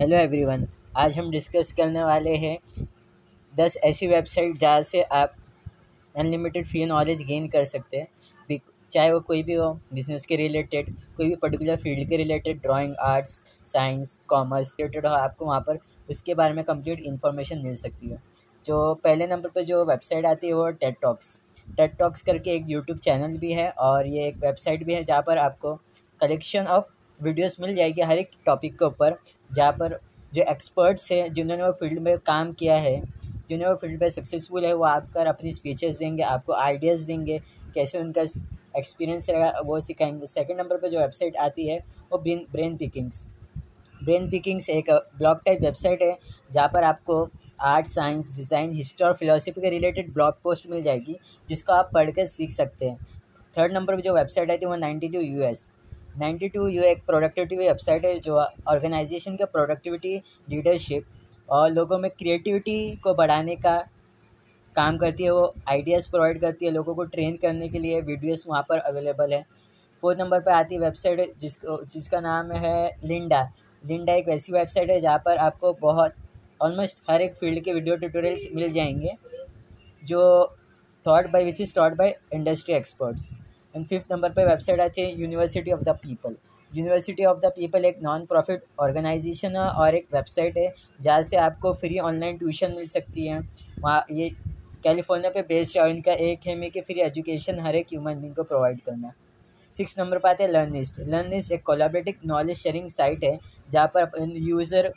Hello everyone आज हम discuss करने वाले हैं दस ऐसी वेबसाइट जहाँ से आप अनलिमिटेड फ्री नॉलेज गेन कर सकते हैं। चाहे वो कोई भी हो बिज़नेस के रिलेटेड कोई भी पर्टिकुलर फ़ील्ड के related drawing arts science commerce related हो, आपको वहाँ पर उसके बारे में कंप्लीट इन्फॉर्मेशन मिल सकती है। जो पहले नंबर पर जो वेबसाइट आती है वो टेट टॉक्स टेट टॉक्स करके एक यूट्यूब चैनल भी है और ये एक वेबसाइट भी है जहाँ पर आपको कलेक्शन ऑफ़ वीडियोस मिल जाएगी हर एक टॉपिक के ऊपर, जहाँ पर जो एक्सपर्ट्स हैं, जिन्होंने वो फ़ील्ड में काम किया है, जिन्होंने वो फ़ील्ड में सक्सेसफुल है, वो आकर अपनी स्पीचेस देंगे, आपको आइडियाज़ देंगे, कैसे उनका एक्सपीरियंस रहेगा, वो सिखाएँगे। सेकंड नंबर पर जो वेबसाइट आती है, वो brain brain pickings brain pickings एक ब्लॉग टाइप वेबसाइट है, जहाँ पर आपको आर्ट साइंस डिज़ाइन हिस्ट्री और फिलोसफी के रिलेटेड ब्लॉग पोस्ट मिल जाएगी, जिसको आप पढ़ कर सीख सकते हैं। थर्ड नंबर पर जो वेबसाइट आती है, वो ninety two U S ninety two U एक प्रोडक्टिविटी वेबसाइट है जो ऑर्गेनाइजेशन का प्रोडक्टिविटी लीडरशिप और लोगों में क्रिएटिविटी को बढ़ाने का काम करती है। वो आइडियाज़ प्रोवाइड करती है लोगों को ट्रेन करने के लिए। वीडियोस वहाँ पर अवेलेबल है। फोर्थ नंबर पर आती है वेबसाइट जिसको, जिसका नाम है लिंडा लिंडा एक ऐसी वेबसाइट है जहाँ पर आपको बहुत ऑलमोस्ट हर एक फ़ील्ड के वीडियो ट्यूटोरियल्स मिल जाएँगे, जो thought by which is thought by industry experts and fifth number पर वेबसाइट आती है university of the people university of the people एक नॉन प्रॉफिट ऑर्गेनाइजेशन है और एक वेबसाइट है, जहाँ से आपको फ्री ऑनलाइन ट्यूशन मिल सकती है। वहाँ ये कैलिफ़ोर्निया पे बेस्ड है और इनका एक है में कि फ्री एजुकेशन हर एक ह्यूमन बींग को प्रोवाइड करना। सिक्स नंबर पर आते हैं लर्निस्ट लर्निस्ट एक कोलाबरेटिव नॉलेज शेयरिंग साइट है, जहाँ पर यूज़र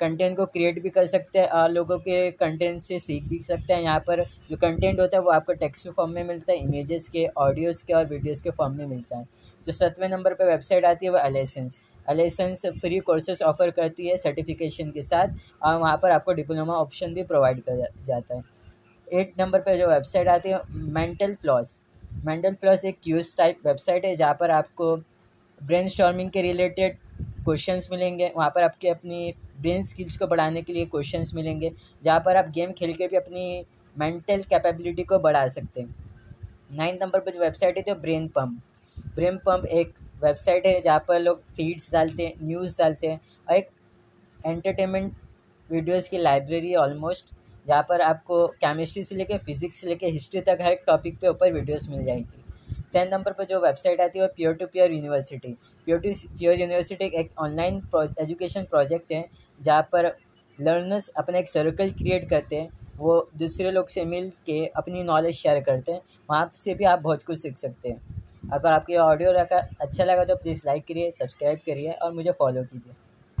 कंटेंट को क्रिएट भी कर सकते हैं और लोगों के कंटेंट से सीख भी सकते हैं। यहाँ पर जो कंटेंट होता है, वो आपको टेक्स्ट फॉर्म में मिलता है इमेजेस के ऑडियोज़ के और वीडियोज़ के फॉर्म में मिलता है। जो सतवें नंबर पर वेबसाइट आती है, वो Alison Alison free courses offer करती है सर्टिफिकेशन के साथ, और वहाँ पर आपको डिप्लोमा ऑप्शन भी प्रोवाइड कर जाता है। एट नंबर पर जो वेबसाइट आती है मेंटल फ्लॉस मेंटल फ्लॉस एक क्यूज टाइप वेबसाइट है, जहाँ पर आपको ब्रेन के रिलेटेड क्वेश्चंस मिलेंगे, वहाँ पर आपके अपनी ब्रेन स्किल्स को बढ़ाने के लिए क्वेश्चंस मिलेंगे, जहाँ पर आप गेम खेल के भी अपनी मेंटल कैपेबिलिटी को बढ़ा सकते हैं। नाइन्थ नंबर पर जो वेबसाइट है तो ब्रेन पम्प ब्रेन पम्प एक वेबसाइट है जहाँ पर लोग फीड्स डालते हैं न्यूज़ डालते हैं और एक एंटरटेनमेंट वीडियोज़ की लाइब्रेरी ऑलमोस्ट जहाँ पर आपको केमिस्ट्री से लेकर फिजिक्स से लेकर हिस्ट्री तक हर एक टॉपिक पे ऊपर वीडियोस मिल जाएगी। टेन नंबर पर जो वेबसाइट आती है वो peer to peer university peer to peer university एक ऑनलाइन एजुकेशन प्रोजेक्ट है, जहाँ पर लर्नर्स अपना एक सर्कल क्रिएट करते हैं। वो दूसरे लोग से मिल के अपनी नॉलेज शेयर करते हैं। वहाँ से भी आप बहुत कुछ सीख सकते हैं। अगर आपको ऑडियो रखा अच्छा लगा तो प्लीज़ लाइक करिए सब्सक्राइब करिए और मुझे फॉलो कीजिए।